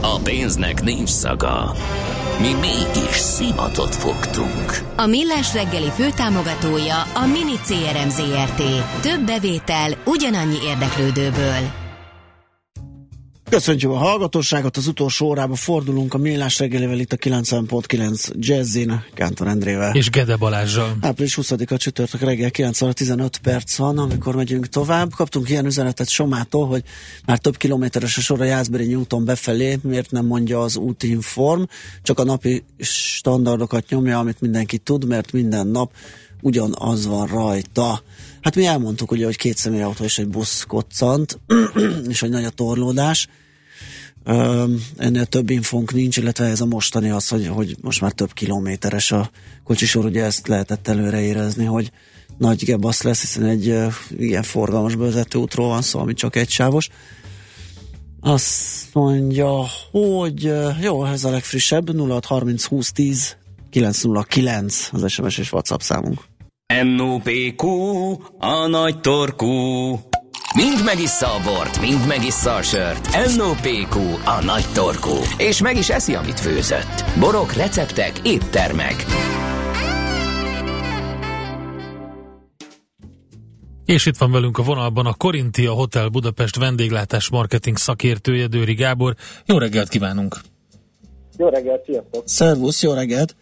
A pénznek nincs szaga. Mi mégis szimatot fogtunk. A Millás reggeli főtámogatója a Mini CRM Zrt. Több bevétel ugyanannyi érdeklődőből. Köszönjük a hallgatóságot, az utolsó órába fordulunk a Millás reggelivel itt a 90.9 Jazzin, Kántor Endrével. És Gede Balázsjal. Április 20-a csütörtök reggel 9 óra 15 perc van, amikor megyünk tovább. Kaptunk ilyen üzenetet Somától, hogy már több kilométeres a sor a Jászberi úton befelé, miért nem mondja az útinform, csak a napi standardokat nyomja, amit mindenki tud, mert minden nap ugyanaz van rajta. Hát mi elmondtuk ugye, hogy két személyautó és egy busz koccant, és hogy nagy a torlódás. Ennél több infónk nincs, illetve ez a mostani az, hogy, hogy most már több kilométeres a kocsisor, ugye ezt lehetett előre érezni, hogy nagy gebasz lesz, hiszen egy ilyen forgalmas vezető útról van szó, ami csak egy sávos. Azt mondja, hogy jó, ez a legfrissebb, 0630 20 10 909 az SMS és WhatsApp számunk. NOPQ, a nagy torkú. Mind megissza a bort, mind megissza a sört. NOPQ, a nagy torkú. És meg is eszi, amit főzött. Borok, receptek, éttermek. És itt van velünk a vonalban a Korintia Hotel Budapest vendéglátás marketing szakértője Dőri Gábor. Jó reggelt kívánunk! Jó reggelt, sziasztok! Szervusz, jó reggelt!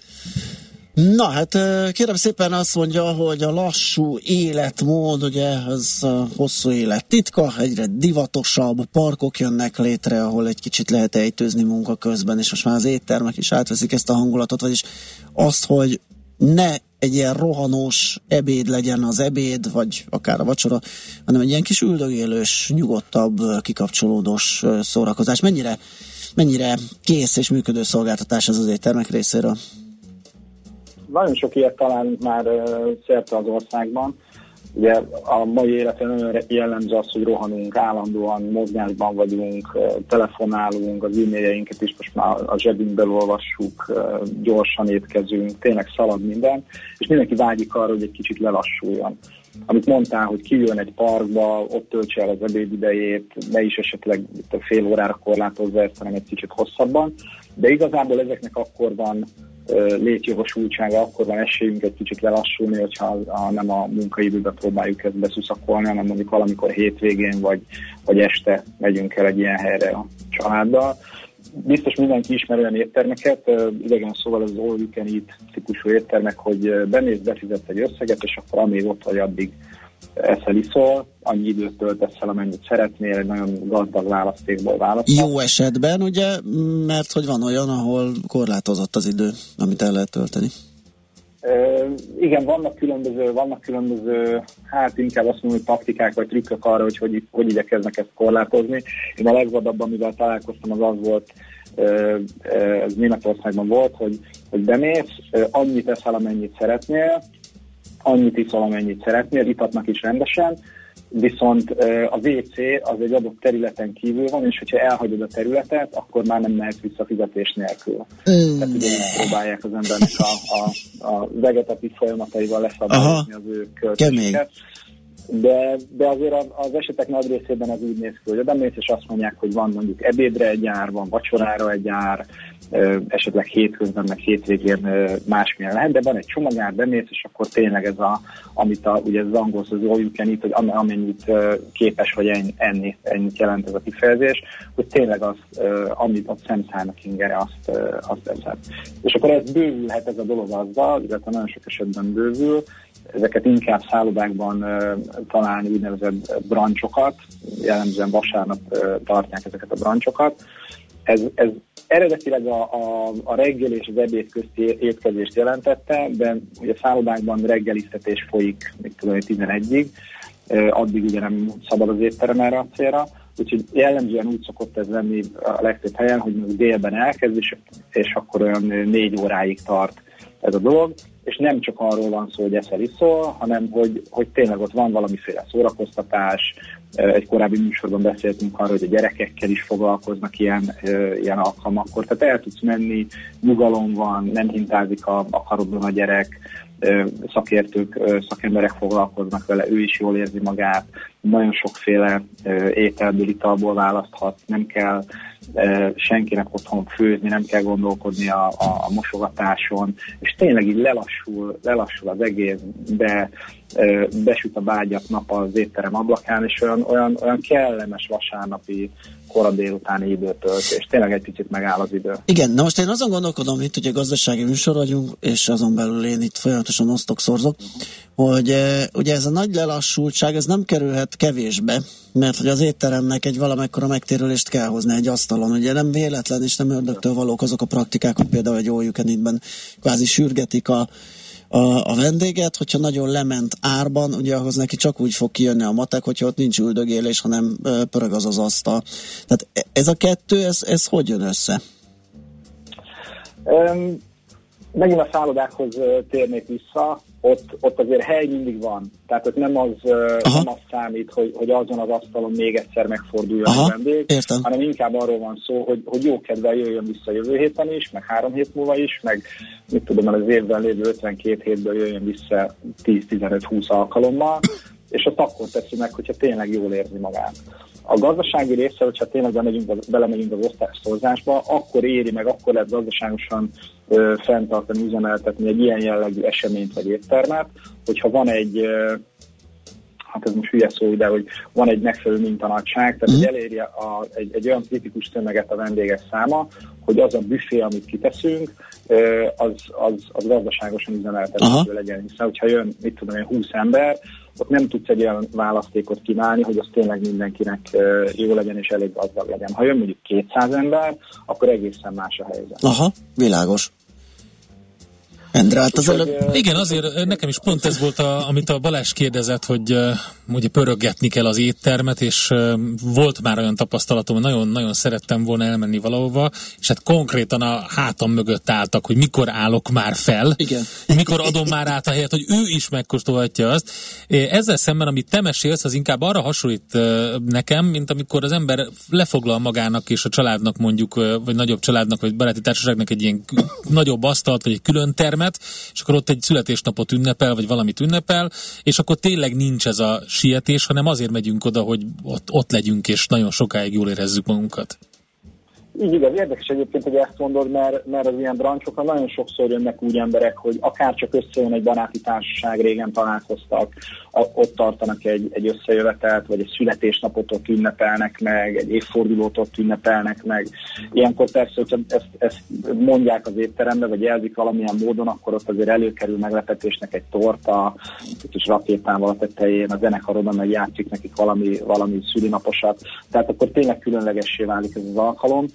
Na hát kérem szépen azt mondja, hogy a lassú életmód, ugye ez a hosszú élet titka, egyre divatosabb, parkok jönnek létre, ahol egy kicsit lehet ejtőzni munka közben, és most már az éttermek is átveszik ezt a hangulatot, vagyis azt, hogy ne egy ilyen rohanós ebéd legyen az ebéd, vagy akár a vacsora, hanem egy ilyen kis üldögélős, nyugodtabb, kikapcsolódós szórakozás. Mennyire, mennyire kész és működő szolgáltatás ez az éttermek részéről? Nagyon sok ilyet talán már szerte az országban. Ugye a mai életben nagyon jellemző az, hogy rohanunk, állandóan mozgásban vagyunk, telefonálunk, az e-mailjeinket is most már a zsebünkből olvassuk, gyorsan étkezünk, tényleg szalad minden, és mindenki vágyik arra, hogy egy kicsit lelassuljon. Amit mondtál, hogy kijön egy parkba, ott töltse el az ebédidejét, ne is esetleg fél órára korlátozza ezt, hanem egy kicsit hosszabban, de igazából ezeknek akkor van létjogosultsága, akkor van esélyünk egy kicsit lelassulni, hogyha a, nem a munkaidőbe próbáljuk ezt beszuszakolni, hanem mondjuk valamikor hétvégén vagy, vagy este megyünk el egy ilyen helyre a családdal. Biztos mindenki ismer olyan éttermeket, idegen szóval az all you can eat típusú éttermek, hogy bemész, befizetsz egy összeget, és akkor amíg ott vagy, addig eszel iszol, annyi időt töltesz el, amennyit szeretnél, egy nagyon gazdag választékból választhatsz. Jó esetben, ugye, mert hogy van olyan, ahol korlátozott az idő, amit el lehet tölteni. Uh, igen, vannak különböző, vannak különböző, hát inkább azt mondom, hogy taktikák vagy trükkök arra, hogy hogy, hogy igyekeznek ezt korlátozni. Én a legvadabb, amivel találkoztam, az az volt, uh, ez Németországban volt, hogy, hogy bemész, uh, annyit eszel, amennyit szeretnél, annyit iszol, amennyit szeretnél, itatnak is rendesen, viszont a WC az egy adott területen kívül van, és hogyha elhagyod a területet, akkor már nem mehetsz vissza fizetés nélkül. Mm. Tehát ugye próbálják az embernek a, a, a vegetatív folyamataival leszabályozni az ő költségeket. De, de azért az esetek nagy részében az úgy néz ki, hogy oda mész, és azt mondják, hogy van mondjuk ebédre egy ár, van vacsorára egy ár, esetleg hétközben, meg hétvégén másmilyen lehet, de van egy csomagár, bemész, és akkor tényleg ez a, amit a, ugye az angolsz az all you can eat, hogy amennyit képes vagy enni, ennyit jelent ez a kifejezés, hogy tényleg az, amit a szemszállnak ingere, azt, azt teszed. És akkor ez bővülhet ez a dolog azzal, illetve nagyon sok esetben bővül, ezeket inkább szállodákban találni úgynevezett brancsokat, jellemzően vasárnap uh, tartják ezeket a brancsokat. Ez, ez eredetileg a, a, a reggel és az ebéd közti étkezést jelentette, de ugye szállodákban reggeliztetés folyik, még tudom, 11-ig, uh, addig ugye nem szabad az étterem erre a célra, úgyhogy jellemzően úgy szokott ez lenni a legtöbb helyen, hogy délben elkezd, és, és akkor olyan négy óráig tart ez a dolog, és nem csak arról van szó, hogy eszel iszol, hanem hogy, hogy tényleg ott van valamiféle szórakoztatás, egy korábbi műsorban beszéltünk arról, hogy a gyerekekkel is foglalkoznak ilyen, ilyen alkalmakkor, tehát el tudsz menni, nyugalom van, nem hintázik a, a karodon a gyerek, szakértők, szakemberek foglalkoznak vele, ő is jól érzi magát, nagyon sokféle ételből, italból választhat, nem kell senkinek otthon főzni, nem kell gondolkodni a, a, a mosogatáson, és tényleg így lelassul, lelassul az egész, de besüt a vágyat nap az étterem ablakán, és olyan, olyan, olyan kellemes vasárnapi kora délutáni időtöltés. Tényleg egy picit megáll az idő. Igen, na most én azon gondolkodom, itt ugye gazdasági műsor vagyunk, és azon belül én itt folyamatosan osztok, szorzok, hogy e, ugye ez a nagy lelassultság, ez nem kerülhet kevésbe, mert hogy az étteremnek egy valamekkora megtérülést kell hozni egy asztalon. Ugye nem véletlen és nem ördögtől valók azok a praktikák, hogy például egy All kvázi sürgetik a a, a vendéget, hogyha nagyon lement árban, ugye ahhoz neki csak úgy fog kijönni a matek, hogyha ott nincs üldögélés, hanem pörög az az asztal. Tehát e, ez a kettő, ez, ez hogy jön össze? Um, megint a szállodákhoz térnék vissza, ott, ott azért hely mindig van. Tehát ott nem az, nem az számít, hogy, hogy azon az asztalon még egyszer megforduljon Aha, a vendég, értem. hanem inkább arról van szó, hogy, hogy jó kedvel jöjjön vissza jövő héten is, meg három hét múlva is, meg mit tudom, az évben lévő 52 hétből jöjjön vissza 10-15-20 alkalommal, és azt akkor teszi meg, hogyha tényleg jól érzi magát. A gazdasági része, hogyha tényleg belemegyünk, belemegyünk az osztályszorzásba, akkor éri meg, akkor lehet gazdaságosan ö, fenntartani, üzemeltetni egy ilyen jellegű eseményt vagy éttermet, hogyha van egy ö, hát ez most hülye szó, de hogy van egy megfelelő mintanagyság, tehát mm. hogy eléri a, egy, egy olyan kritikus tömeget a vendégek száma, hogy az a büfé, amit kiteszünk, az, az, az gazdaságosan üzemeltethető legyen. Hiszen, hogyha jön, mit tudom én, 20 ember, ott nem tudsz egy olyan választékot kínálni, hogy az tényleg mindenkinek jó legyen és elég gazdag legyen. Ha jön mondjuk 200 ember, akkor egészen más a helyzet. Aha, világos. Endre, hát az előbb... Igen, azért nekem is pont ez volt, a, amit a Balázs kérdezett, hogy uh, ugye pöröggetni kell az éttermet, és uh, volt már olyan tapasztalatom, hogy nagyon-nagyon szerettem volna elmenni valahova, és hát konkrétan a hátam mögött álltak, hogy mikor állok már fel, Igen. Mikor adom már át a helyet, hogy ő is megkóstolhatja azt. Ezzel szemben, amit te mesélsz, az inkább arra hasonlít nekem, mint amikor az ember lefoglal magának és a családnak mondjuk, vagy nagyobb családnak, vagy baráti társaságnak egy ilyen nagyobb asztalt, vagy egy külön termet, és akkor ott egy születésnapot ünnepel, vagy valamit ünnepel, és akkor tényleg nincs ez a sietés, hanem azért megyünk oda, hogy ott, ott legyünk, és nagyon sokáig jól érezzük magunkat. Így igaz, érdekes egyébként, hogy ezt mondod, mert, mert az ilyen brancsokra nagyon sokszor jönnek úgy emberek, hogy akár csak összejön egy baráti társaság, régen találkoztak, ott tartanak egy, egy összejövetelt, vagy egy születésnapot ott ünnepelnek meg, egy évfordulót ott ünnepelnek meg. Ilyenkor persze, hogyha ezt, ezt mondják az étterembe, vagy jelzik valamilyen módon, akkor ott azért előkerül meglepetésnek egy torta, egy kis rakétával a tetején, a zenekarodon meg játszik nekik valami, valami szülinaposat. Tehát akkor tényleg különlegessé válik ez az alkalom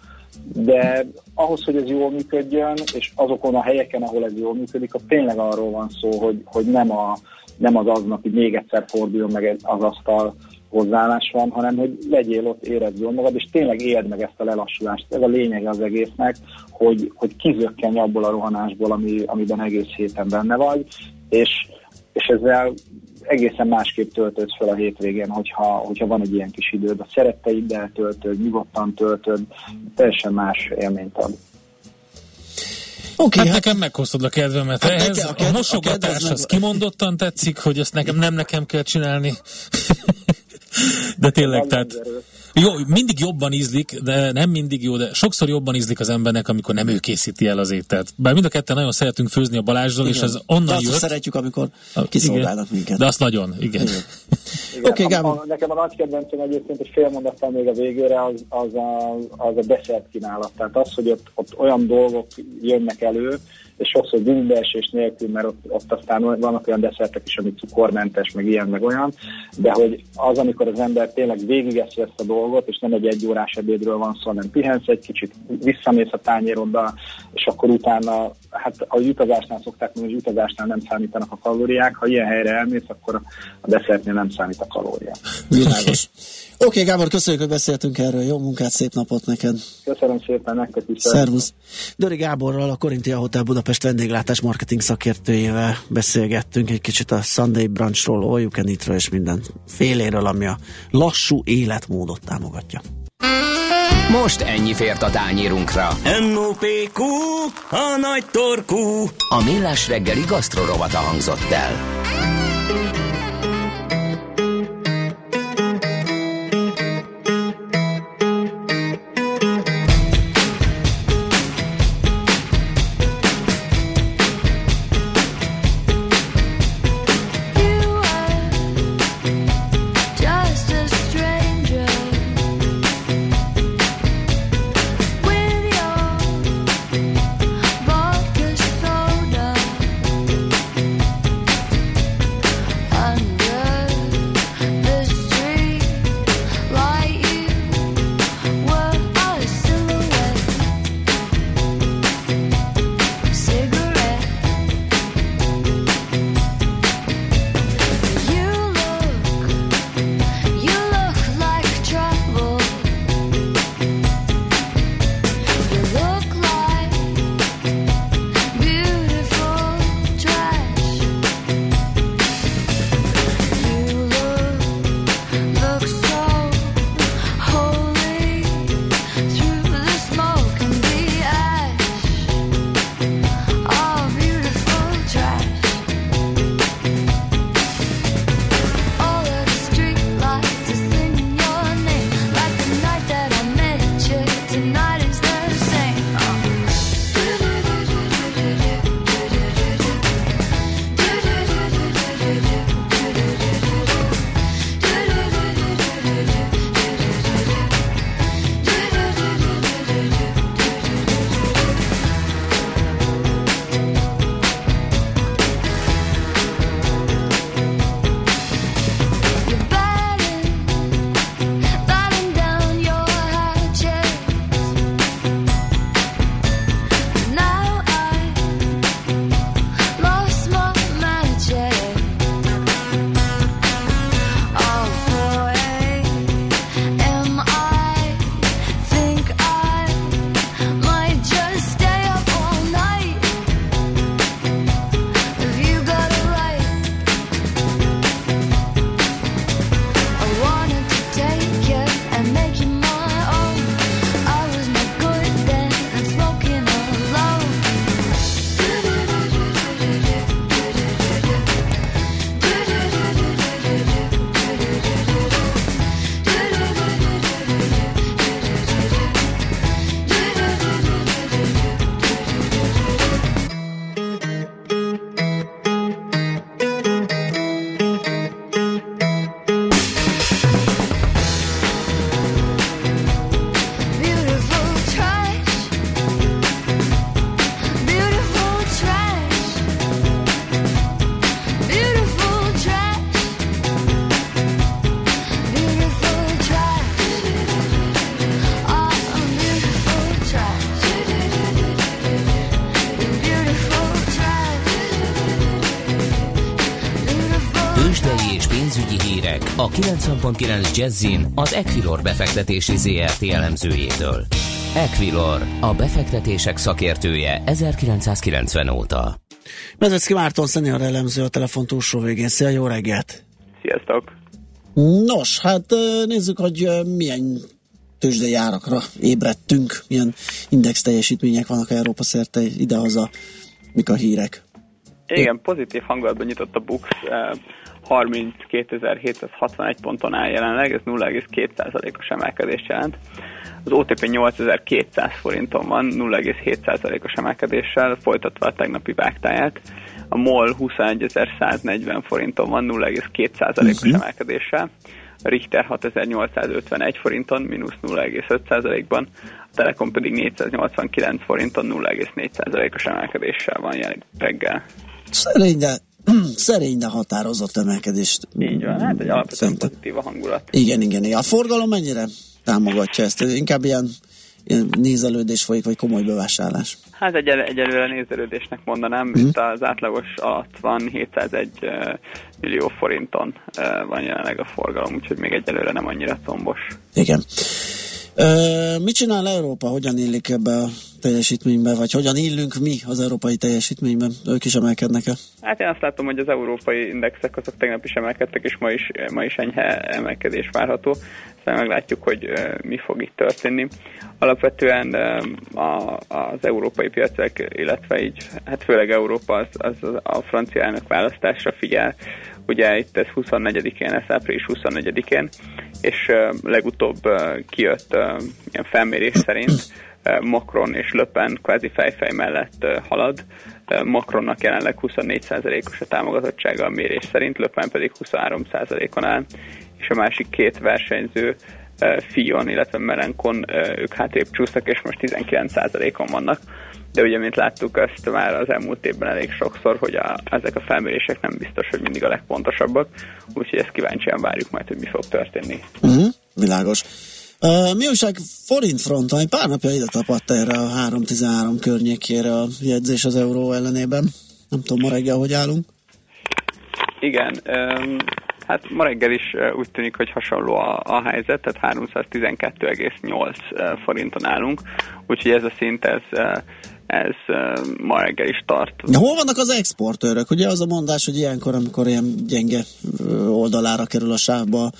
de ahhoz, hogy ez jól működjön, és azokon a helyeken, ahol ez jól működik, ott tényleg arról van szó, hogy, hogy nem, a, nem az aznap, hogy még egyszer forduljon meg az asztal hozzáállás van, hanem hogy legyél ott, érezd jól magad, és tényleg éld meg ezt a lelassulást. Ez a lényeg az egésznek, hogy, hogy kizökkenj abból a rohanásból, ami, amiben egész héten benne vagy, és, és ezzel egészen másképp töltöd fel a hétvégén, hogyha, hogyha van egy ilyen kis időd. A szeretteiddel töltöd, nyugodtan töltöd, teljesen más élményt ad. Okay, hát, hát nekem meghoztad a kedvemet hát ehhez. Nekem, a, a mosogatás a az kimondottan tetszik, hogy ezt nekem nem nekem kell csinálni. De tényleg, tehát... Jó, mindig jobban ízlik, de nem mindig jó, de sokszor jobban ízlik az embernek, amikor nem ő készíti el az ételt. Bár mind a ketten nagyon szeretünk főzni a Balázsdal, és ez onnan de azt jött. szeretjük, amikor kiszolgálnak igen, minket. De azt nagyon, igen. igen. igen. Oké, okay, a, a, nekem a nagy kedvencem egyébként, hogy fél mondattal még a végére, az, az, a, az a desszert kínálat. Tehát az, hogy ott, ott olyan dolgok jönnek elő, és sokszor vízbeesés nélkül, mert ott, ott aztán vannak olyan desszertek is, ami cukormentes, meg ilyen, meg olyan, de hogy az, amikor az ember tényleg végigeszi ezt a dolgot, és nem egy egyórás ebédről van szó, hanem pihensz egy kicsit, visszamész a tányérodba, és akkor utána, hát a utazásnál szokták mondani, hogy utazásnál nem számítanak a kalóriák, ha ilyen helyre elmész, akkor a desszertnél nem számít a kalória. Világos. Okay, Gábor, köszönjük, hogy beszéltünk erről. Jó munkát, szép napot neked. Köszönöm szépen, nektek is. Szervusz. Döri Gáborral, a Korintia Hotel Budapest vendéglátás marketing szakértőjével beszélgettünk egy kicsit a Sunday Brunchról, All You Can Eat-ről és minden féléről, ami a lassú életmódot támogatja. Most ennyi fért a tányírunkra. M.O.P.Q. A nagy torkú. A millás reggeli gasztrorovata hangzott el. A 90.9 Jazzin az Equilor befektetési ZRT elemzőjétől. Equilor, a befektetések szakértője 1990 óta. Vezecki Márton szenior elemző a telefon túlsó végén. Szia, jó reggelt! Sziasztok! Nos, hát nézzük, hogy milyen tőzsdei árakra ébredtünk, milyen index teljesítmények vannak Európa szerte idehaza, mik a hírek. Igen, pozitív hangulatban nyitott a BUX, 32.761 ponton áll jelenleg, ez 0,2%-os emelkedést jelent. Az OTP 8200 forinton van, 0,7%-os emelkedéssel, folytatva a tegnapi vágtáját. A MOL 21.140 forinton van, 0,2%-os uh-huh. emelkedéssel. A Richter 6851 forinton, mínusz 0,5%-ban, a Telekom pedig 489 forinton 0,4%-os emelkedéssel van reggel. Szerény, de szerény, de határozott emelkedést. Így van, hát egy alapvetően pozitív a hangulat. Igen, igen, igen. A forgalom mennyire támogatja ezt? Inkább ilyen nézelődés folyik, vagy komoly bevásárlás? Hát egy, egyelőre nézelődésnek mondanám, mm. itt az átlagos alatt van 701 millió forinton van jelenleg a forgalom, úgyhogy még egyelőre nem annyira combos. Igen. Ö, mit csinál Európa? Hogyan illik ebbe a teljesítménybe, vagy hogyan illünk mi az európai teljesítményben? Ők is emelkednek -e? Hát én azt látom, hogy az európai indexek azok tegnap is emelkedtek, és ma is, ma is enyhe emelkedés várható. Aztán meglátjuk, hogy mi fog itt történni. Alapvetően a, az európai piacok, illetve így, hát főleg Európa az, az a francia elnök választásra figyel, ugye itt ez 24-én, ez április 24-én, és legutóbb kijött ilyen felmérés szerint Macron és Le Pen kvázi fejfej mellett halad. Macronnak jelenleg 24%-os a támogatottsága a mérés szerint, Le Pen pedig 23%-on áll, és a másik két versenyző Fion, illetve Melenkon, ők hátrébb csúsztak, és most 19%-on vannak de ugye, mint láttuk ezt már az elmúlt évben elég sokszor, hogy a, ezek a felmérések nem biztos, hogy mindig a legpontosabbak, úgyhogy ezt kíváncsian várjuk majd, hogy mi fog történni. Uh-huh, világos. Uh, mi újság forint fronton? Egy pár napja ide tapadt erre a 3.13 környékére a jegyzés az euró ellenében. Nem tudom, ma reggel hogy állunk? Igen, um, hát ma reggel is úgy tűnik, hogy hasonló a, a helyzet, tehát 312,8 forinton állunk, úgyhogy ez a szint, ez ez ma reggel is tart. De hol vannak az exportőrök? Ugye az a mondás, hogy ilyenkor, amikor ilyen gyenge oldalára kerül a sávba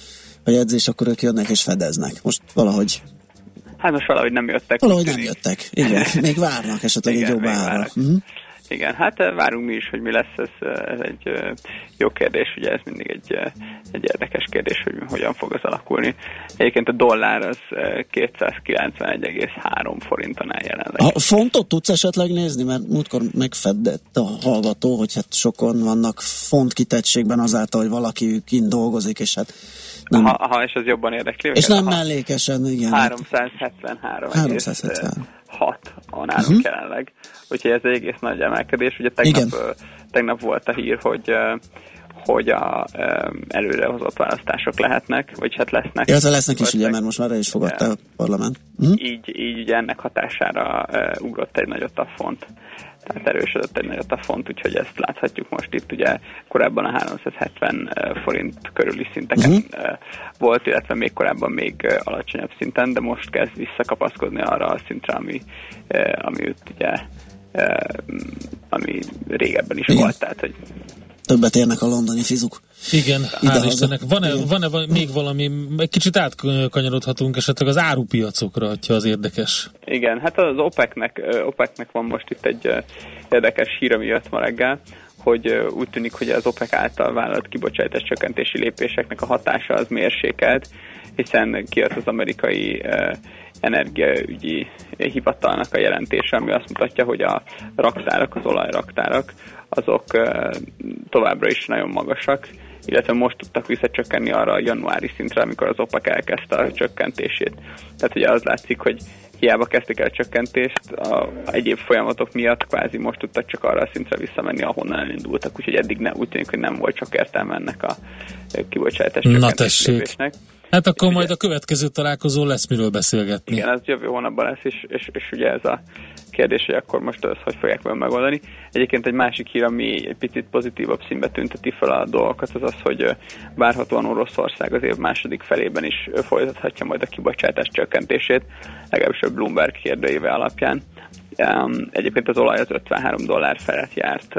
a jegyzés, akkor ők jönnek és fedeznek. Most valahogy Hát most valahogy nem jöttek. Valahogy nem jöttek, igen. Még várnak esetleg igen, egy jobb ára. Uh-huh. Igen, hát eh, várunk mi is, hogy mi lesz, ez, eh, ez egy eh, jó kérdés, ugye ez mindig egy, egy érdekes kérdés, hogy hogyan fog az alakulni. Egyébként a dollár az 291,3 forinton áll jelenleg. A fontot tudsz esetleg nézni, mert múltkor megfedett a hallgató, hogy hát sokan vannak font kitettségben azáltal, hogy valaki kint dolgozik, és hát nem. Ha, ha és az jobban érdekli. És nem mellékesen, igen. 373. 373. 6 a nálunk uh-huh. jelenleg. Úgyhogy ez egy egész nagy emelkedés. Ugye tegnap, Igen. tegnap volt a hír, hogy hogy a előrehozott választások lehetnek, vagy hát lesznek. Illetve lesznek is, ugye, mert most már is fogadta a parlament. Uh-huh. Így, így ugye ennek hatására uh, ugrott egy nagyot a font tehát erősödött egy nagyot a font, úgyhogy ezt láthatjuk most itt. Ugye korábban a 370 forint körüli szinteken uh-huh. volt, illetve még korábban még alacsonyabb szinten, de most kezd visszakapaszkodni arra a szintre, ami, ami itt ugye ami régebben is Igen. volt, tehát hogy többet érnek a londoni fizuk. Igen, hál' Istennek. Van-e, van-e még valami, egy kicsit átkanyarodhatunk esetleg az árupiacokra, ha az érdekes? Igen, hát az OPEC-nek, OPEC-nek van most itt egy érdekes hír, ami jött ma reggel, hogy úgy tűnik, hogy az OPEC által vállalt kibocsátás csökkentési lépéseknek a hatása az mérsékelt, hiszen kijött az amerikai energiaügyi hivatalnak a jelentése, ami azt mutatja, hogy a raktárak, az olajraktárak, azok továbbra is nagyon magasak, illetve most tudtak visszacsökkenni arra a januári szintre, amikor az OPEC elkezdte a csökkentését. Tehát ugye az látszik, hogy hiába kezdték el a csökkentést, a egyéb folyamatok miatt kvázi most tudtak csak arra a szintre visszamenni, ahonnan elindultak, úgyhogy eddig ne, úgy tűnik, hogy nem volt csak értelme ennek a kibocsátás csökkentés Hát akkor és majd ugye, a következő találkozó lesz miről beszélgetni. Igen, ez jövő hónapban lesz, és, és, és ugye ez a kérdés, hogy akkor most ezt hogy fogják meg megoldani. Egyébként egy másik hír, ami egy picit pozitívabb színbe tünteti fel a dolgokat, az az, hogy várhatóan Oroszország az év második felében is folytathatja majd a kibocsátás csökkentését, legalábbis a Bloomberg kérdőjéve alapján. Egyébként az olaj az 53 dollár felett járt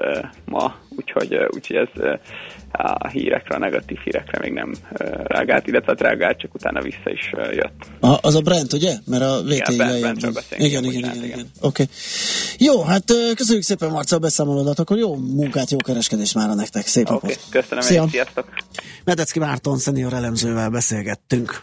ma, úgyhogy, úgyhogy ez a hírekre, a negatív hírekre még nem reagált, illetve reagált, csak utána vissza is jött. A, az a Brent, ugye? Mert a VT igen, igen, igen, igen, igen, igen, igen. Oké. Okay. Jó, hát köszönjük szépen Marca a beszámolódat, akkor jó munkát, jó kereskedés már nektek. Szép okay, napot. Köszönöm, Szia. sziasztok. Medecki Márton szenior elemzővel beszélgettünk.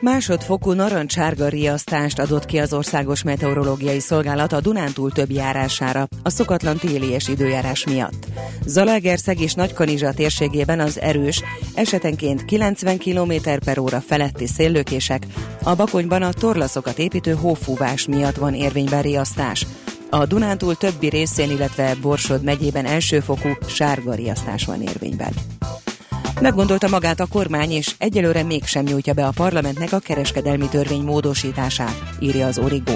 Másodfokú narancsárga riasztást adott ki az Országos Meteorológiai Szolgálat a Dunántúl több járására, a szokatlan téli és időjárás miatt. Zalaegerszeg és Nagykanizsa térségében az erős, esetenként 90 km per óra feletti széllökések, a Bakonyban a torlaszokat építő hófúvás miatt van érvényben riasztás. A Dunántúl többi részén, illetve Borsod megyében elsőfokú sárga riasztás van érvényben. Meggondolta magát a kormány, és egyelőre mégsem nyújtja be a parlamentnek a kereskedelmi törvény módosítását, írja az Origó.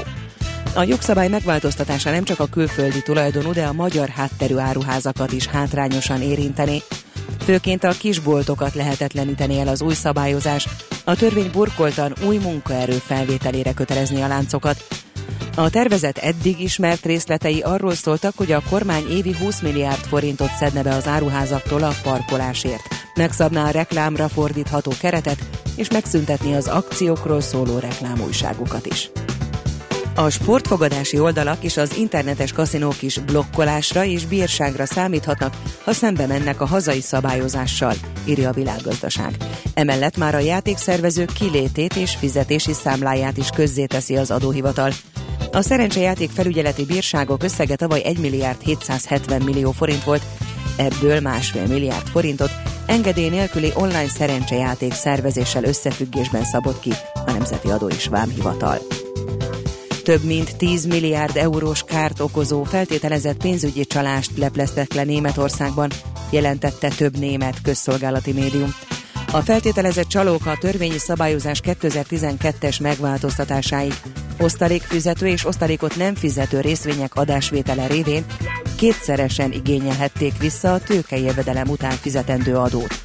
A jogszabály megváltoztatása nem csak a külföldi tulajdonú, de a magyar hátterű áruházakat is hátrányosan érinteni. Főként a kisboltokat lehetetleníteni el az új szabályozás, a törvény burkoltan új munkaerő felvételére kötelezni a láncokat, a tervezet eddig ismert részletei arról szóltak, hogy a kormány évi 20 milliárd forintot szedne be az áruházaktól a parkolásért. Megszabná a reklámra fordítható keretet, és megszüntetni az akciókról szóló reklámújságokat is. A sportfogadási oldalak és az internetes kaszinók is blokkolásra és bírságra számíthatnak, ha szembe mennek a hazai szabályozással, írja a világgazdaság. Emellett már a játékszervezők kilétét és fizetési számláját is közzéteszi az adóhivatal. A szerencsejáték felügyeleti bírságok összege tavaly 1 milliárd 770 millió forint volt, ebből másfél milliárd forintot engedély nélküli online szerencsejáték szervezéssel összefüggésben szabott ki a Nemzeti Adó és Vámhivatal. Több mint 10 milliárd eurós kárt okozó feltételezett pénzügyi csalást lepleztek le Németországban, jelentette több német közszolgálati médium. A feltételezett csalók a törvényi szabályozás 2012-es megváltoztatásáig osztalékfizető és osztalékot nem fizető részvények adásvétele révén kétszeresen igényelhették vissza a tőkei jövedelem után fizetendő adót.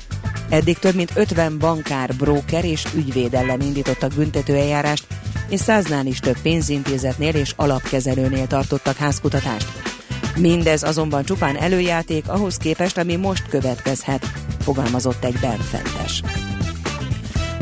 Eddig több mint 50 bankár, bróker és ügyvéd ellen indítottak büntetőeljárást, és száznál is több pénzintézetnél és alapkezelőnél tartottak házkutatást. Mindez azonban csupán előjáték ahhoz képest, ami most következhet, fogalmazott egy benfentes.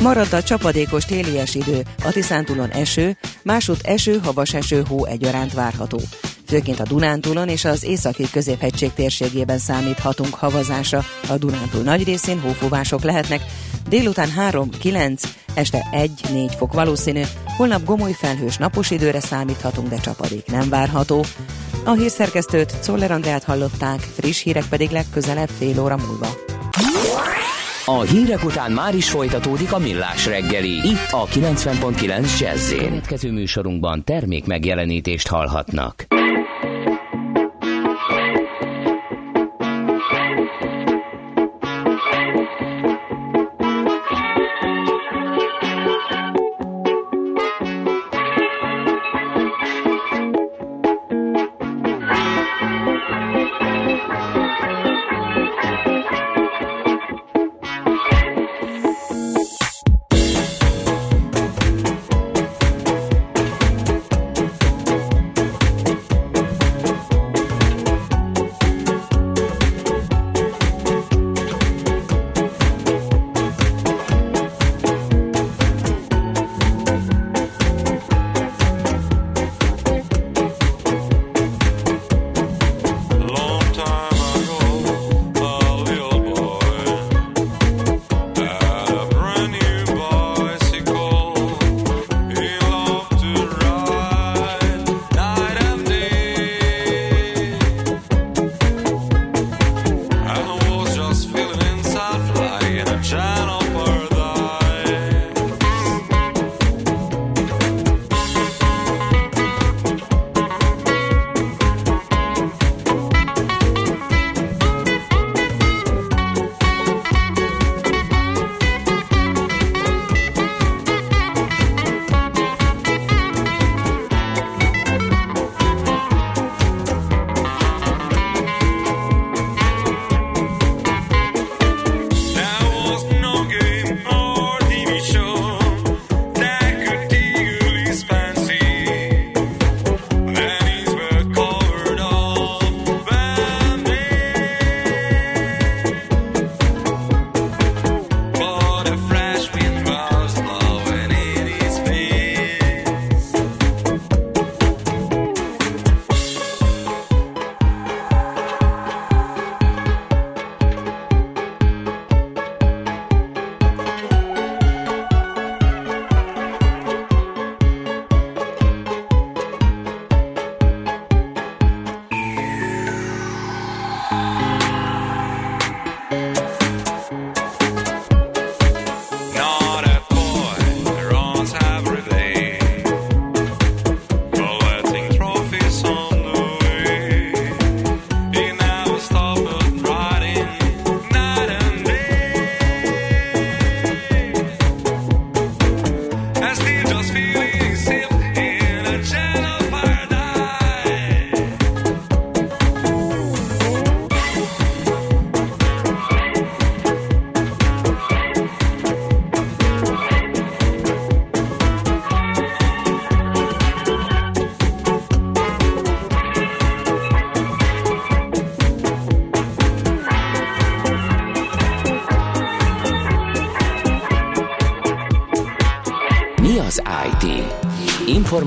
Marad a csapadékos télies idő, a Tiszántúlon eső, másút eső, havas eső, hó egyaránt várható. Főként a Dunántúlon és az északi középhegység térségében számíthatunk havazásra. A Dunántúl nagy részén hófúvások lehetnek, délután 3-9, este 1-4 fok valószínű, holnap gomoly felhős napos időre számíthatunk, de csapadék nem várható. A hírszerkesztőt Czoller Andrát hallották, friss hírek pedig legközelebb fél óra múlva. A hírek után már is folytatódik a millás reggeli. Itt a 90.9 jazz Következő műsorunkban termék megjelenítést hallhatnak.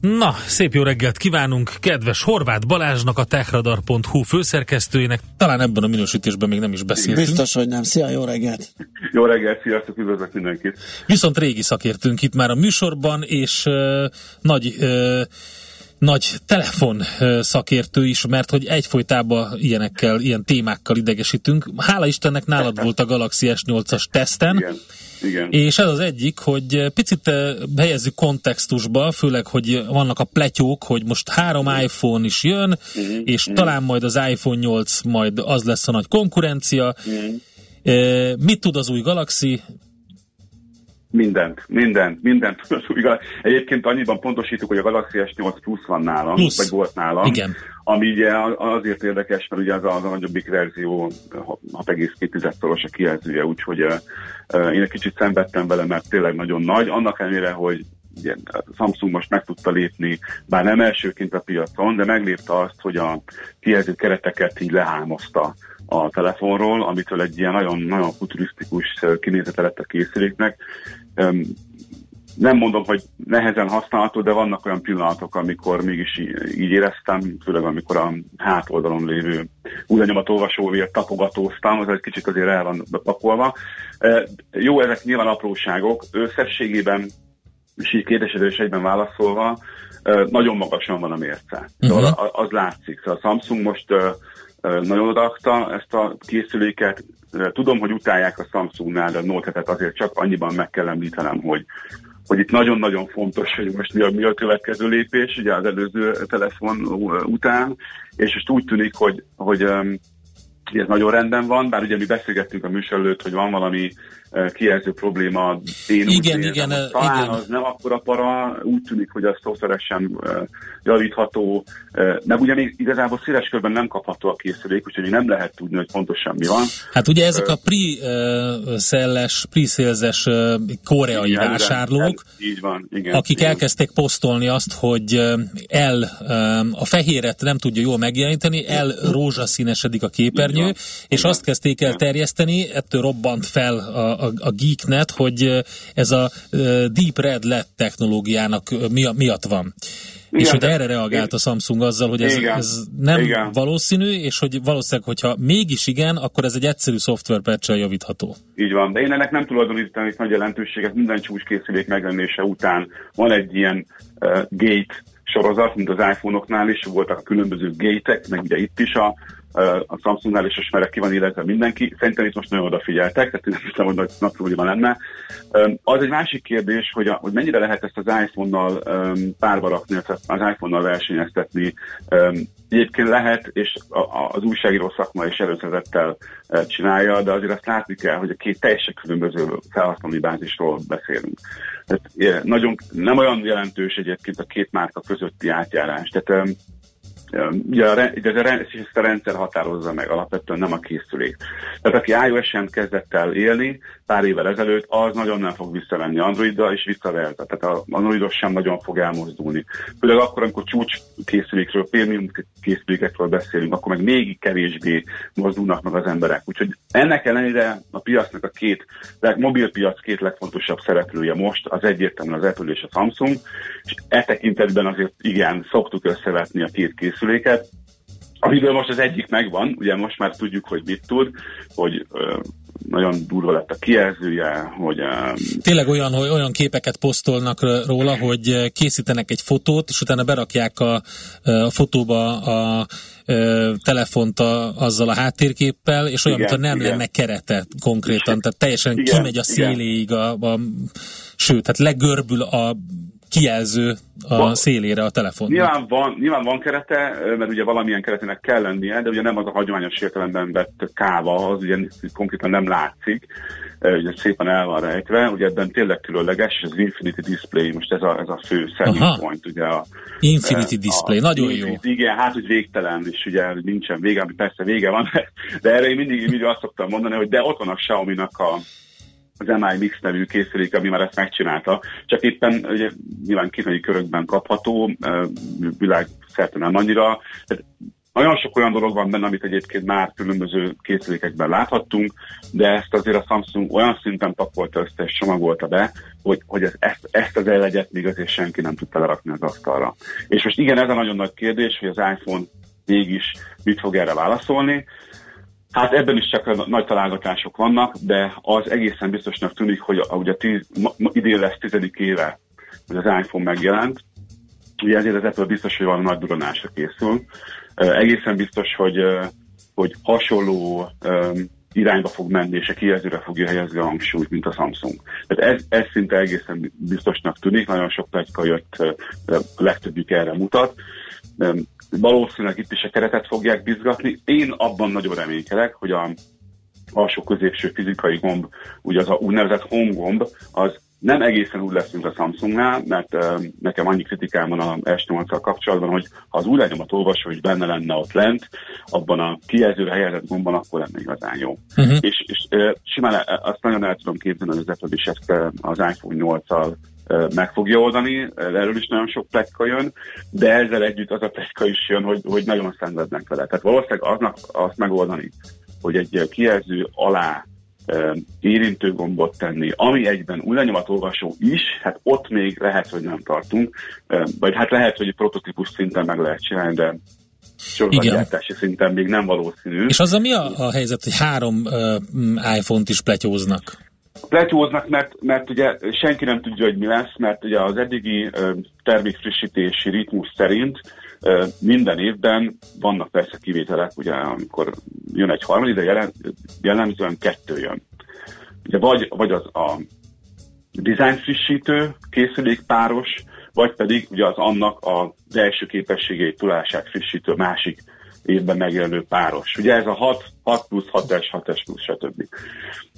Na, szép jó reggelt kívánunk kedves Horváth Balázsnak, a techradar.hu főszerkesztőjének. Talán ebben a minősítésben még nem is beszéltünk. Biztos, hogy nem. Szia, jó reggelt! Jó reggelt, sziasztok, üdvözlök mindenkit! Viszont régi szakértünk itt már a műsorban, és uh, nagy... Uh, nagy telefon szakértő is, mert hogy egyfolytában ilyenekkel, ilyen témákkal idegesítünk. Hála Istennek nálad volt a Galaxy S8-as teszten, Igen. Igen. és ez az egyik, hogy picit helyezzük kontextusba, főleg, hogy vannak a pletyók, hogy most három iPhone is jön, uh-huh. és uh-huh. talán majd az iPhone 8 majd az lesz a nagy konkurencia. Uh-huh. Mit tud az új Galaxy? Mindent, mindent, mindent. Igaz. Egyébként annyiban pontosítjuk, hogy a Galaxy S8 Plus van nálam, Plusz. vagy volt nálam. Igen. Ami ugye azért érdekes, mert ugye az a, az a nagyobbik verzió 6,2-szoros a kijelzője, úgyhogy uh, én egy kicsit szenvedtem vele, mert tényleg nagyon nagy. Annak ellenére, hogy ugye, Samsung most meg tudta lépni, bár nem elsőként a piacon, de meglépte azt, hogy a kijelző kereteket így lehámozta a telefonról, amitől egy ilyen nagyon, nagyon futurisztikus kinézete lett a készüléknek. Nem mondom, hogy nehezen használható, de vannak olyan pillanatok, amikor mégis így éreztem, főleg amikor a hátoldalon lévő újranyomat olvasóvért tapogatóztam, az egy kicsit azért el van pakolva. Jó, ezek nyilván apróságok, összességében, és így kérdésedő és egyben válaszolva, nagyon magasan van a mérce. Uh-huh. Az látszik. Szóval a Samsung most nagyon odaakta ezt a készüléket. Tudom, hogy utálják a Samsungnál, a note azért csak annyiban meg kell említenem, hogy hogy itt nagyon-nagyon fontos, hogy most mi a, mi a következő lépés, ugye az előző telefon után, és most úgy tűnik, hogy, hogy um, ez nagyon rendben van, bár ugye mi beszélgettünk a műsor előtt, hogy van valami kijelző probléma. Én igen, igen, nézem, talán igen. az nem akkora para, úgy tűnik, hogy az szoftveresen javítható, meg ugye még igazából széles körben nem kapható a készülék, úgyhogy nem lehet tudni, hogy pontosan mi van. Hát ugye ezek a pre-szelles, pre-szélzes koreai Igen, vásárlók, el, így van, igen, akik igen. elkezdték posztolni azt, hogy el a fehéret nem tudja jól megjeleníteni, el rózsaszínesedik a képernyő, van, és igen. azt kezdték el terjeszteni, ettől robbant fel a, a, a geeknet, hogy ez a Deep Red LED technológiának miatt van. Igen, és hogy erre reagált a Samsung azzal, hogy ez, igen, ez nem igen. valószínű, és hogy valószínűleg, hogyha mégis igen, akkor ez egy egyszerű szoftverpatch javítható. Így van, de én ennek nem tulajdonítanék nagy jelentőséget. Minden csúcskészülék megjelenése után van egy ilyen uh, gate sorozat, mint az iPhone-oknál is, voltak a különböző gate-ek, meg ugye itt is a a Samsungnál is már ki van illetve mindenki. Szerintem itt most nagyon odafigyeltek, tehát én nem hiszem, hogy nagy, nagy probléma lenne. Az egy másik kérdés, hogy, a, hogy mennyire lehet ezt az iPhone-nal párba rakni, az iPhone-nal versenyeztetni. Egyébként lehet, és az újságíró szakma is előszeretettel csinálja, de azért azt látni kell, hogy a két teljesen különböző felhasználói bázisról beszélünk. Tehát, nagyon, nem olyan jelentős egyébként a két márka közötti átjárás. Tehát Ugye a, ugye a, a rendszer határozza meg, alapvetően nem a készülék. Tehát aki iOS-en kezdett el élni pár évvel ezelőtt, az nagyon nem fog visszavenni Androidra, és visszaverta. Tehát az Androidos sem nagyon fog elmozdulni. Főleg akkor, amikor csúcs készülékről, prémium készülékekről beszélünk, akkor meg még kevésbé mozdulnak meg az emberek. Úgyhogy ennek ellenére a piacnak a két, a mobilpiac két legfontosabb szereplője most, az egyértelműen az Apple és a Samsung, és e tekintetben azért igen, szoktuk összevetni a két készüléket, készüléket, amiből most az egyik megvan, ugye most már tudjuk, hogy mit tud, hogy ö, nagyon durva lett a kijelzője, hogy... Ö, Tényleg olyan, hogy olyan képeket posztolnak róla, hogy készítenek egy fotót, és utána berakják a, a fotóba a, a telefont a, azzal a háttérképpel, és olyan, Igen, mintha nem igen. lenne kerete konkrétan, tehát teljesen Igen, kimegy a széléig, a, a, sőt, tehát legörbül a kijelző a Van- szélére a telefonnak. Nyilván van, nyilván van kerete, mert ugye valamilyen keretének kell lennie, de ugye nem az a hagyományos értelemben vett káva, az ugye konkrétan nem látszik. ugye szépen el van rejtve, ugye ebben tényleg különleges, és az Infinity Display, most ez a, ez a fő selling point, ugye a Infinity a, Display, a, nagyon Infinity, jó. Igen, hát hogy végtelen, és ugye nincsen vége, ami persze vége van, de erre én mindig, mindig azt szoktam mondani, hogy de ott van a Xiaomi-nak a, az MI Mix nevű készülék, ami már ezt megcsinálta. Csak éppen ugye, nyilván kínai körökben kapható, világszerte nem annyira. Tehát nagyon sok olyan dolog van benne, amit egyébként már különböző készülékekben láthattunk, de ezt azért a Samsung olyan szinten pakolta össze és csomagolta be, hogy, hogy ez, ezt, ezt az elegyet még azért senki nem tudta lerakni az asztalra. És most igen, ez a nagyon nagy kérdés, hogy az iPhone mégis mit fog erre válaszolni. Hát ebben is csak nagy találgatások vannak, de az egészen biztosnak tűnik, hogy ugye tíz, ma, idén lesz tizedik éve, hogy az iPhone megjelent. Ugye ezért az Apple biztos, hogy valami nagy duranásra készül. Egészen biztos, hogy, hogy hasonló irányba fog menni, és a kijelzőre fogja helyezni a hangsúlyt, mint a Samsung. Tehát ez, ez szinte egészen biztosnak tűnik, nagyon sok plegyka jött, a legtöbbjük erre mutat. Valószínűleg itt is a keretet fogják bizgatni. Én abban nagyon reménykedek, hogy a alsó középső fizikai gomb, ugye az a úgynevezett home gomb, az nem egészen úgy leszünk a Samsungnál, mert uh, nekem annyi kritikám van a S8-al kapcsolatban, hogy ha az új lenyomat olvasó, hogy benne lenne ott lent, abban a kijelzőre helyezett gombban, akkor lenne igazán jó. Uh-huh. És, és uh, simán azt nagyon el tudom képzelni, hogy az Apple is ezt uh, az iPhone 8-al meg fogja oldani, erről is nagyon sok plekka jön, de ezzel együtt az a plekka is jön, hogy, hogy nagyon szenvednek vele. Tehát valószínűleg aznak azt megoldani, hogy egy kijelző alá érintő gombot tenni, ami egyben új is, hát ott még lehet, hogy nem tartunk, vagy hát lehet, hogy prototípus szinten meg lehet csinálni, de sorozatgyártási szinten még nem valószínű. És az a mi a, a helyzet, hogy három uh, iPhone-t is pletyóznak? Pletyóznak, mert, mert ugye senki nem tudja, hogy mi lesz, mert ugye az eddigi termékfrissítési ritmus szerint minden évben vannak persze kivételek, ugye amikor jön egy harmadik, de jelen, jellemzően kettő jön. Ugye vagy, vagy az a design frissítő készülék páros, vagy pedig ugye az annak az első képességeit tudását frissítő másik évben megjelenő páros. Ugye ez a 6, 6 plusz 6S, 6S plusz, stb.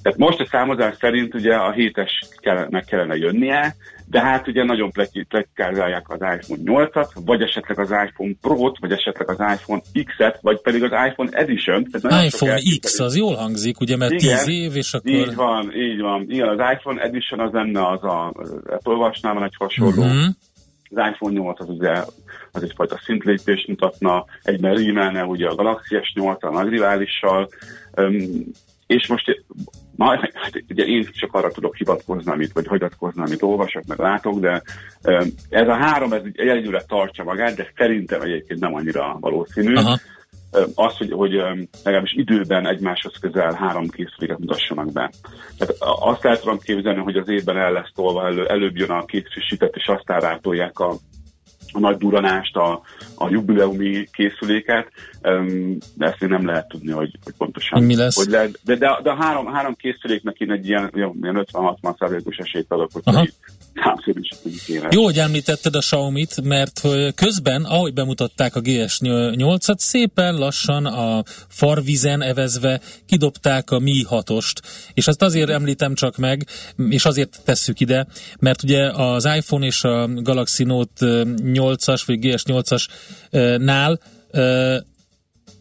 Tehát most a számozás szerint ugye a 7-es kellene, meg kellene jönnie, de hát ugye nagyon pletykázálják az iPhone 8-at, vagy esetleg az iPhone Pro-t, vagy esetleg az iPhone X-et, vagy pedig az iPhone Edition. Tehát iPhone X, az jól hangzik, ugye, mert igen, 10 év, és akkor... Így van, így van. Igen, az iPhone Edition az lenne az a Apple Watch-nál egy hasonló. Uh-huh. Az iPhone 8 az ugye az egyfajta szintlépést mutatna, egyben rímelne ugye a Galaxy S8 a nagy riválissal, um, és most Na, hát ugye én csak arra tudok hivatkozni, amit, vagy hagyatkozni, amit olvasok, meg látok, de ez a három, ez egyelőre tartsa magát, de szerintem egyébként nem annyira valószínű. Aha. Az, hogy, hogy legalábbis időben egymáshoz közel három készüléket mutassanak be. Tehát azt el tudom képzelni, hogy az évben el lesz tolva, elő, előbb jön a két frissített, és aztán rátolják a a nagy duranást, a, a jubileumi készüléket, de ezt még nem lehet tudni, hogy, hogy pontosan Mi lesz? hogy lehet. De, de, de a három, három készüléknek én egy ilyen, ilyen 50-60 százalékos esélyt adok, hogy jó, hogy említetted a Xiaomi-t, mert közben, ahogy bemutatták a GS8-at, szépen lassan a farvizen evezve kidobták a Mi 6-ost. És azt azért említem csak meg, és azért tesszük ide, mert ugye az iPhone és a Galaxy Note 8-as vagy GS8-asnál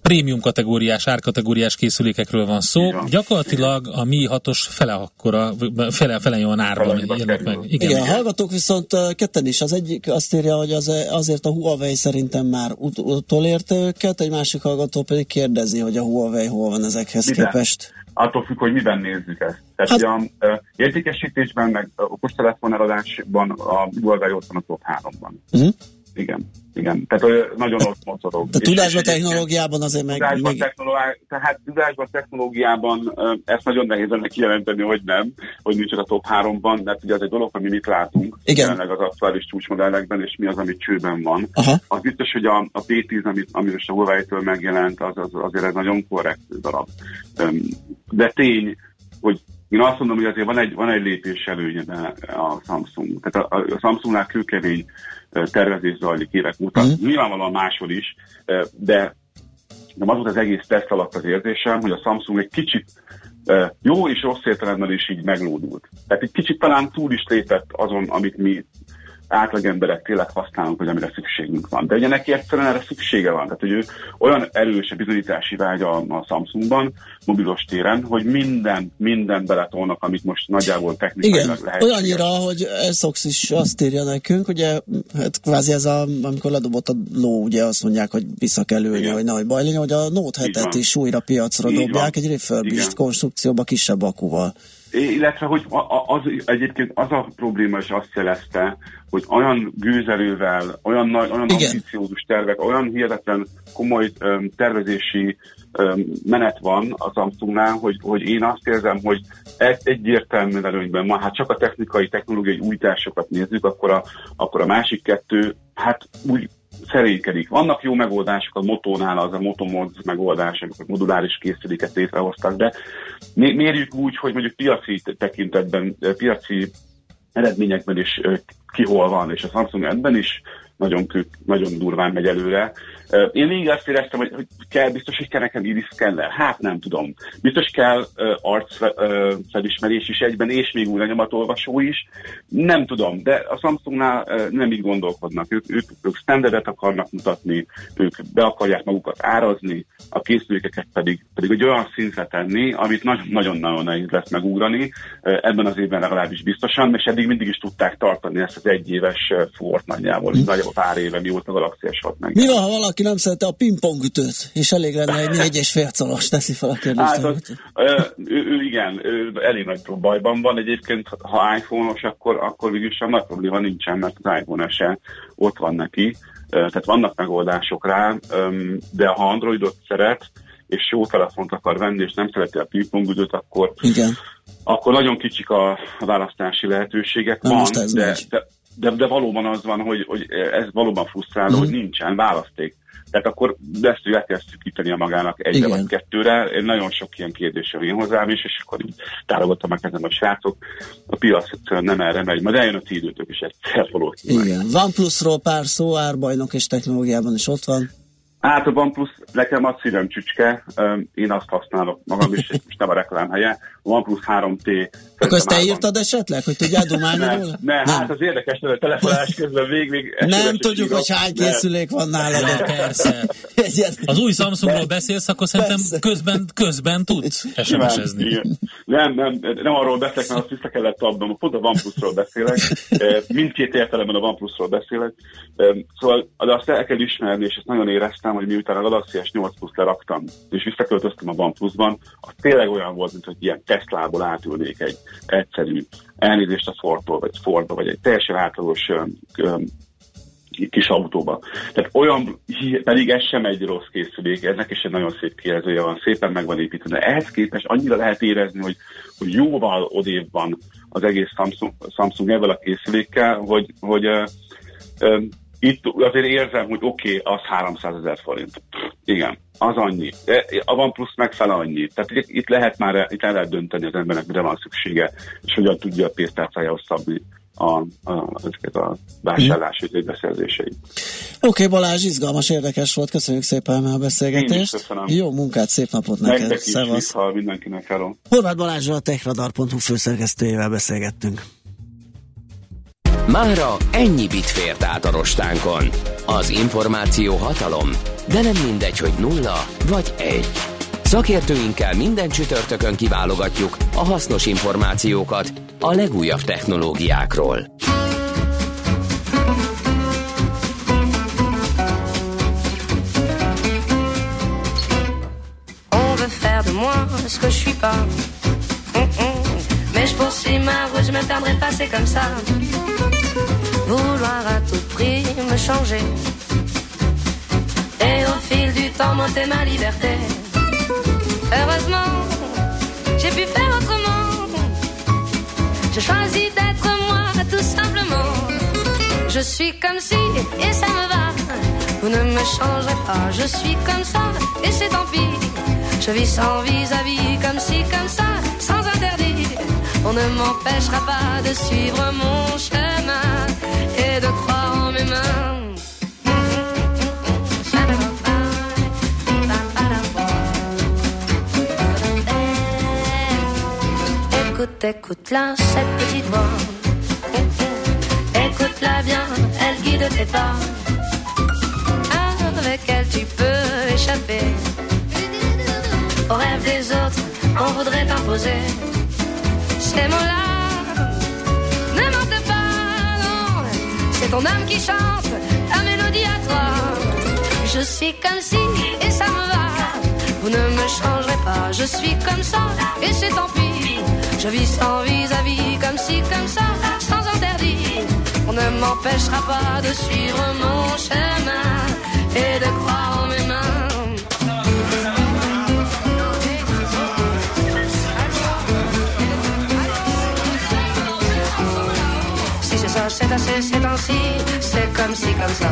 prémium kategóriás, árkategóriás készülékekről van szó. Igen. Gyakorlatilag a Mi 6-os fele akkora, fele, fele olyan árban jönnek meg. Igen, Igen, a hallgatók viszont ketten is. Az egyik azt írja, hogy az, azért a Huawei szerintem már ut- utolérte őket, egy másik hallgató pedig kérdezi, hogy a Huawei hol van ezekhez Miben? képest. Attól függ, hogy miben nézzük ezt. Tehát hát... a uh, értékesítésben, meg okostelefon eladásban a Huawei ott van a top 3-ban. Uh-huh. Igen igen. Tehát nagyon ott mozorog. De tudásban, technológiában azért meg... Tudásban, még... technológiában, tehát tudásban, technológiában ezt nagyon nehéz ennek kijelenteni, hogy nem, hogy nincs a top 3-ban, mert ugye az egy dolog, ami mit látunk Igen. az aktuális csúcsmodellekben, és mi az, ami csőben van. Aha. Az biztos, hogy a, a P10, amit, ami most a Huawei-től megjelent, az, az, azért egy nagyon korrekt darab. De tény, hogy én azt mondom, hogy azért van egy, van egy lépés előnye a Samsung. Tehát a, a Samsungnál kőkemény tervezés zajlik évek óta. Mm. Nyilvánvalóan máshol is, de nem az volt az egész teszt alatt az érzésem, hogy a Samsung egy kicsit jó és rossz értelemben is így meglódult. Tehát egy kicsit talán túl is lépett azon, amit mi átlagemberek tényleg használunk, hogy amire szükségünk van. De ugye neki egyszerűen erre szüksége van. Tehát, hogy ő olyan erős a bizonyítási vágya a Samsungban, mobilos téren, hogy minden, minden beletolnak, amit most nagyjából technikailag Igen, lehet. olyannyira, hogy Essox is azt írja nekünk, ugye, hát kvázi ez a, amikor ledobott a ló, ugye azt mondják, hogy vissza kell ülni, Igen. hogy nagy baj legyen, hogy a Note Így 7-et van. is újra piacra Így dobják, van. egy refurbished konstrukcióba, kisebb akuval. Illetve, hogy a- a- az, egyébként az a probléma is azt jelezte, hogy olyan gőzerővel, olyan, nagy, olyan Igen. ambiciózus tervek, olyan hihetetlen komoly öm, tervezési öm, menet van az Samsungnál, hogy, hogy én azt érzem, hogy egy, egyértelműen előnyben van. Hát csak a technikai, technológiai újításokat nézzük, akkor a, akkor a másik kettő, hát úgy szerénykedik. Vannak jó megoldások, a motónál az a motomod megoldás, amikor moduláris készüléket létrehoztak, de mérjük úgy, hogy mondjuk piaci tekintetben, eh, piaci eredményekben is eh, ki hol van, és a Samsung ebben is nagyon, nagyon durván megy előre. Én végig azt éreztem, hogy, hogy kell, biztos, hogy kell nekem iris scanner. Hát nem tudom. Biztos kell uh, arc uh, is egyben, és még új lenyomatolvasó is. Nem tudom, de a Samsungnál uh, nem így gondolkodnak. Ők, ők, ők standardet akarnak mutatni, ők be akarják magukat árazni, a készülékeket pedig, pedig egy olyan szintre tenni, amit nagyon- nagyon-nagyon nehéz lesz megugrani. Uh, Ebben az évben legalábbis biztosan, és eddig mindig is tudták tartani ezt az egyéves fort nagyjából, nagyjából pár éve, mióta a Galaxy S6 meg. Mi van, ha valaki nem szereti a pingpongütőt, és elég lenne egy négy és fél colos, teszi fel a kérdést. Hát, az, ö, ő, ő, igen, ő elég nagy bajban van. Egyébként, ha iPhone-os, akkor, akkor végül sem nagy probléma nincsen, mert az iPhone se ott van neki. Tehát vannak megoldások rá, de ha Androidot szeret, és jó telefont akar venni, és nem szereti a pingpongüdőt, akkor, Igen. akkor nagyon kicsik a választási lehetőségek. Na, van, most ez de, de, de, de, valóban az van, hogy, hogy ez valóban frusztráló, Mhm. hogy nincsen választék. Tehát akkor ezt le kell szűkíteni a magának egyre Igen. vagy kettőre. Én nagyon sok ilyen kérdés én hozzám is, és akkor így tárogattam meg ezen a srácok. A piac nem erre megy, majd eljön a ti időtök is egyszer valószínűleg. Igen. OnePlusról pár szó, árbajnok és technológiában is ott van. Hát a OnePlus nekem a szívem csücske, én azt használok magam is, és most nem a reklám helye. A OnePlus 3T. Akkor ezt te írtad esetleg, hogy tudjál dumálni Ne, róla? ne, hát az érdekes, hogy a telefonálás közben vég, vég Nem tudjuk, hogy hány készülék van nálad. Ja, persze. Az új Samsungról beszélsz, akkor szerintem Persze. közben, közben tudsz SMS-ezni. Nem, nem, nem arról beszélek, mert azt vissza kellett adnom, pont a OnePlusról beszélek, mindkét értelemben a OnePlusról beszélek, szóval de azt el kell ismerni, és ezt nagyon éreztem, hogy miután a Galaxy S8 Plus leraktam, és visszaköltöztem a OnePlusban, az tényleg olyan volt, mint hogy ilyen Teslából átülnék egy egyszerű elnézést a Fordtól, vagy Fordba, vagy egy teljesen átlagos kis autóba. Tehát olyan, pedig ez sem egy rossz készülék, ennek is egy nagyon szép kijelzője van, szépen meg van építve. De ehhez képest annyira lehet érezni, hogy, hogy jóval odébb van az egész Samsung, Samsung ezzel a készülékkel, hogy, hogy ö, ö, itt azért érzem, hogy oké, okay, az 300 ezer forint. Igen, az annyi. De a OnePlus megfelel annyi. Tehát itt, itt lehet már, itt el lehet dönteni az embernek, mire van szüksége, és hogyan tudja a pénztárcájához szabni a, a, ezeket a vásárlási mm. beszerzéseit. Oké, okay, Balázs, izgalmas, érdekes volt. Köszönjük szépen a Én beszélgetést. is köszönöm. Jó munkát, szép napot neked. Nektek is, Szevasz. mindenkinek, hello. Horváth Balázsra a techradar.hu főszerkesztőjével beszélgettünk. Mára ennyi bit fért át a rostánkon. Az információ hatalom, de nem mindegy, hogy nulla vagy egy. Szakértőinkkel minden csütörtökön kiválogatjuk a hasznos információkat a legújabb technológiákról. Ce que je suis pas. Hum, hum. Mais je poursuis ma route, je me perdrai pas, c'est comme ça. Vouloir à tout prix me changer. Et au fil du temps, monter ma liberté. Heureusement, j'ai pu faire autrement. J'ai choisi d'être moi, tout simplement. Je suis comme si, et ça me va. Vous ne me changerez pas, je suis comme ça, et c'est tant pis. Je vis sans vis-à-vis, comme si, comme ça, sans interdit. On ne m'empêchera pas de suivre mon chemin Écoute, écoute-la, cette petite voix. Écoute-la bien, elle guide tes pas. Avec elle, tu peux échapper aux rêves des autres qu'on voudrait t'imposer. Ces mots-là, ne mentent pas, non. C'est ton âme qui chante ta mélodie à toi. Je suis comme si, et ça me va. Vous ne me changerez pas, je suis comme ça, et c'est tant pis. Je vis sans vis-à-vis, comme si, comme ça, sans interdit. On ne m'empêchera pas de suivre mon chemin et de croire en mes mains. Si c'est ça, c'est assez, c'est ainsi, c'est comme si, comme ça.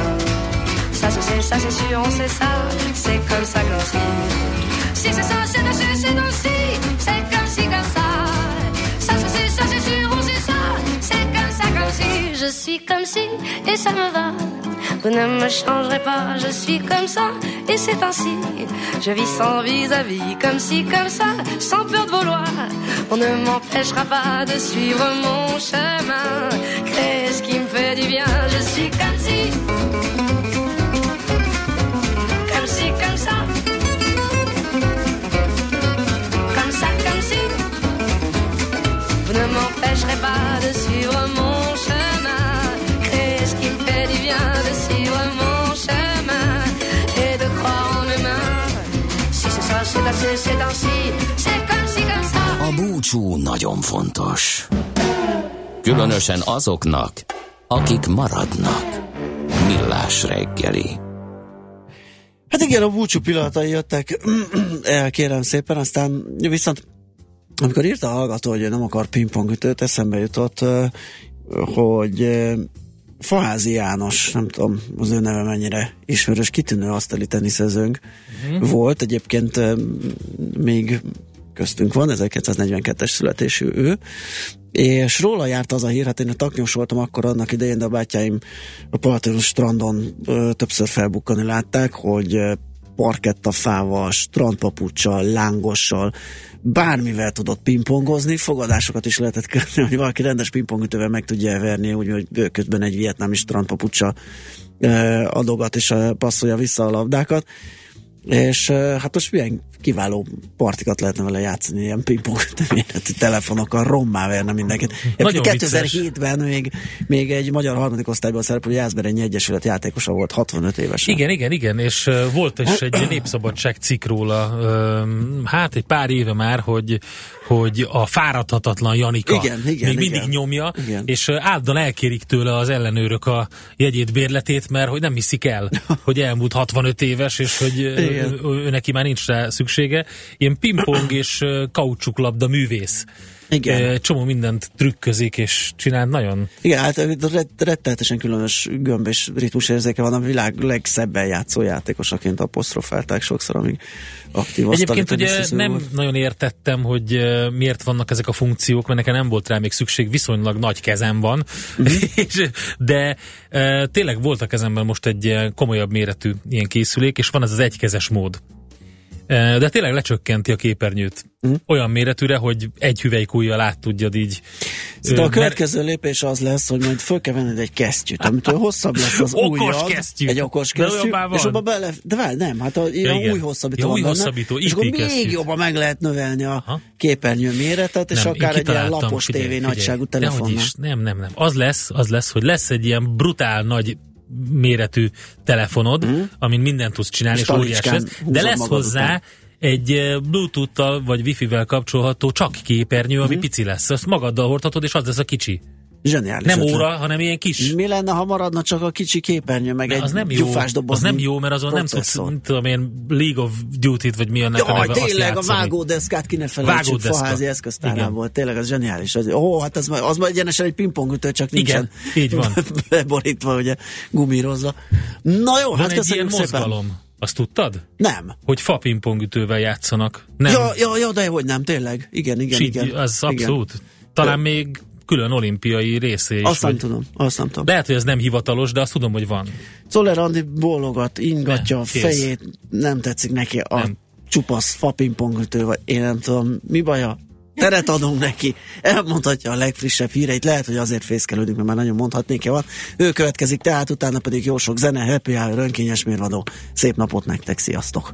Ça c'est, ça c'est sûr, on sait ça, c'est comme ça que l'on. Si c'est ça, c'est assez, c'est ainsi, Je suis comme si, et ça me va. Vous ne me changerez pas, je suis comme ça, et c'est ainsi. Je vis sans vis-à-vis, comme si, comme ça, sans peur de vouloir. On ne m'empêchera pas de suivre mon chemin. Créer ce qui me fait du bien, je suis comme si. Comme si, comme ça. Comme ça, comme si. Vous ne m'empêcherez pas de suivre mon A búcsú nagyon fontos. Különösen azoknak, akik maradnak. Millás reggeli. Hát igen, a búcsú pillanatai jöttek el, kérem szépen, aztán viszont amikor írta a hallgató, hogy nem akar pingpongütőt, eszembe jutott, hogy Faházi János, nem tudom, az ő neve mennyire ismerős, kitűnő asztali teniszezőnk Mhm. volt, egyébként még köztünk van, 1942-es születésű ő, és róla járt az a hír, hát én a taknyos voltam akkor annak idején, de a bátyáim a Palatinus strandon ö, többször felbukkani látták, hogy ö, parkettafával, strandpapucsal, lángossal, bármivel tudott pingpongozni, fogadásokat is lehetett kötni, hogy valaki rendes pingpongütővel meg tudja verni, úgy, hogy ő közben egy vietnámi strandpapucsa ö, adogat és ö, passzolja vissza a labdákat. És ö, hát most milyen kiváló partikat lehetne vele játszani, ilyen pingpong méretű telefonokkal, rommá verne mindenkit. Nagyon Egyébként vicces. 2007-ben még, még egy magyar harmadik osztályban szereplő Jászberényi Egyesület játékosa volt, 65 éves. Igen, igen, igen, és volt is egy népszabadság cikk róla, hát egy pár éve már, hogy, hogy a fáradhatatlan Janika Igen, igen, még igen. mindig nyomja, Igen. és állandóan elkérik tőle az ellenőrök a jegyét, bérletét, mert hogy nem hiszik el, hogy elmúlt 65 éves, és hogy uh, ő neki már nincs rá szüksége. Ilyen pingpong és kaucsuklabda művész. Igen. Csomó mindent trükközik, és csinál nagyon Igen, hát ret- rettenetesen különös gömb és ritmus érzéke van, a világ legszebben játszó játékosaként apostrofálták sokszor, amíg aktív Egyébként ugye nem volt. nagyon értettem, hogy miért vannak ezek a funkciók, mert nekem nem volt rá még szükség, viszonylag nagy kezem van, Mhm. és, de e, tényleg volt a kezemben most egy komolyabb méretű ilyen készülék, és van ez az egykezes mód. E, de tényleg lecsökkenti a képernyőt. Mhm. Olyan méretűre, hogy egy hüvelykújjal át tudjad így. Szóval a következő lépés az lesz, hogy majd föl kell venned egy kesztyűt, amitől hosszabb lesz az Okos ujjad. kesztyű. Egy okos De kesztyű. van. És abban bele, de várj, nem, hát a, Ja, igen. új hosszabbító Ja, új benne, hosszabbító, és akkor még jobban meg lehet növelni a képernyő méretet, és Nem, akár egy ilyen lapos figyelj, tévé figyelj. nagyságú telefonnal. nem, nem, nem. Az lesz, az lesz, hogy lesz egy ilyen brutál nagy méretű telefonod, mm. amin mindent tudsz csinálni, És és óriás lesz, de lesz hozzá után. egy Bluetooth-tal vagy Wi-Fi-vel kapcsolható csak képernyő, ami pici lesz. Azt magaddal hordhatod, és az lesz a kicsi. Zseniális. Nem ötlet. óra, hanem ilyen kis. Mi lenne, ha maradna csak a kicsi képernyő, meg De egy az nem jó, az nem jó, mert azon nem tudsz, nem tudom én, League of Duty-t, vagy mi annak a Jaj, neve, azt tényleg a vágódeszkát ki ne felejtsük faházi eszköztárából. Tényleg az zseniális. Az, ó, hát az, az már egyenesen egy pingpongütő, csak nincsen Igen, így van. beborítva, ugye gumírozva. Na jó, Van hát egy ilyen szépen. mozgalom. Azt tudtad? Nem. Hogy fa pingpongütővel játszanak. Nem. Ja, ja, ja, de hogy nem, tényleg. Igen, igen, így, igen. Az igen. abszolút. Talán még külön olimpiai részé is. Azt nem tudom, azt nem tudom. Lehet, hogy ez nem hivatalos, de azt tudom, hogy van. Czoller Andi bólogat, ingatja Ne, a kész. fejét, nem tetszik neki a Nem. csupasz fapingpongütő, vagy én nem tudom, mi baja. Teret adunk neki. Elmondhatja a legfrissebb híreit. Lehet, hogy azért fészkelődünk, mert már nagyon mondhatnék van. Ő következik, tehát utána pedig jó sok zene, happy hour, önkényes mérvadó. Szép napot nektek, sziasztok!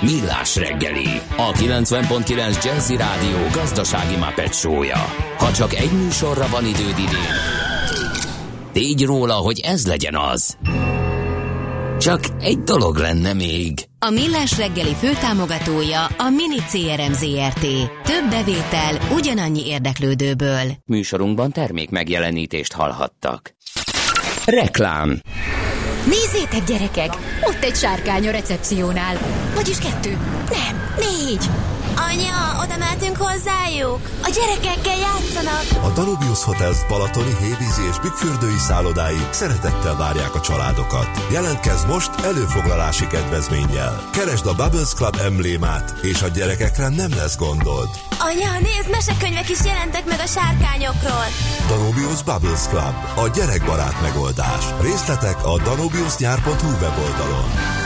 Millás reggeli, a 90.9 Jazzy Rádió gazdasági mapetsója. Ha csak egy műsorra van időd idén, tégy róla, hogy ez legyen az. Csak egy dolog lenne még. A Millás reggeli főtámogatója a Mini CRM Zrt. Több bevétel ugyanannyi érdeklődőből. Műsorunkban termék megjelenítést hallhattak. Reklám Nézzétek, gyerekek! Ott egy sárkány a recepciónál. Vagyis kettő. Nem, négy. Anya, oda mehetünk hozzájuk? A gyerekekkel játszanak. A Danubius Hotels Balatoni, Hévízi és Bükkfürdői szállodái szeretettel várják a családokat. Jelentkezz most előfoglalási kedvezménnyel. Keresd a Bubbles Club emblémát, és a gyerekekre nem lesz gondod. Anya, nézd, mesekönyvek is jelentek meg a sárkányokról. Danubius Bubbles Club, a gyerekbarát megoldás. Részletek a danubiusnyár.hu weboldalon.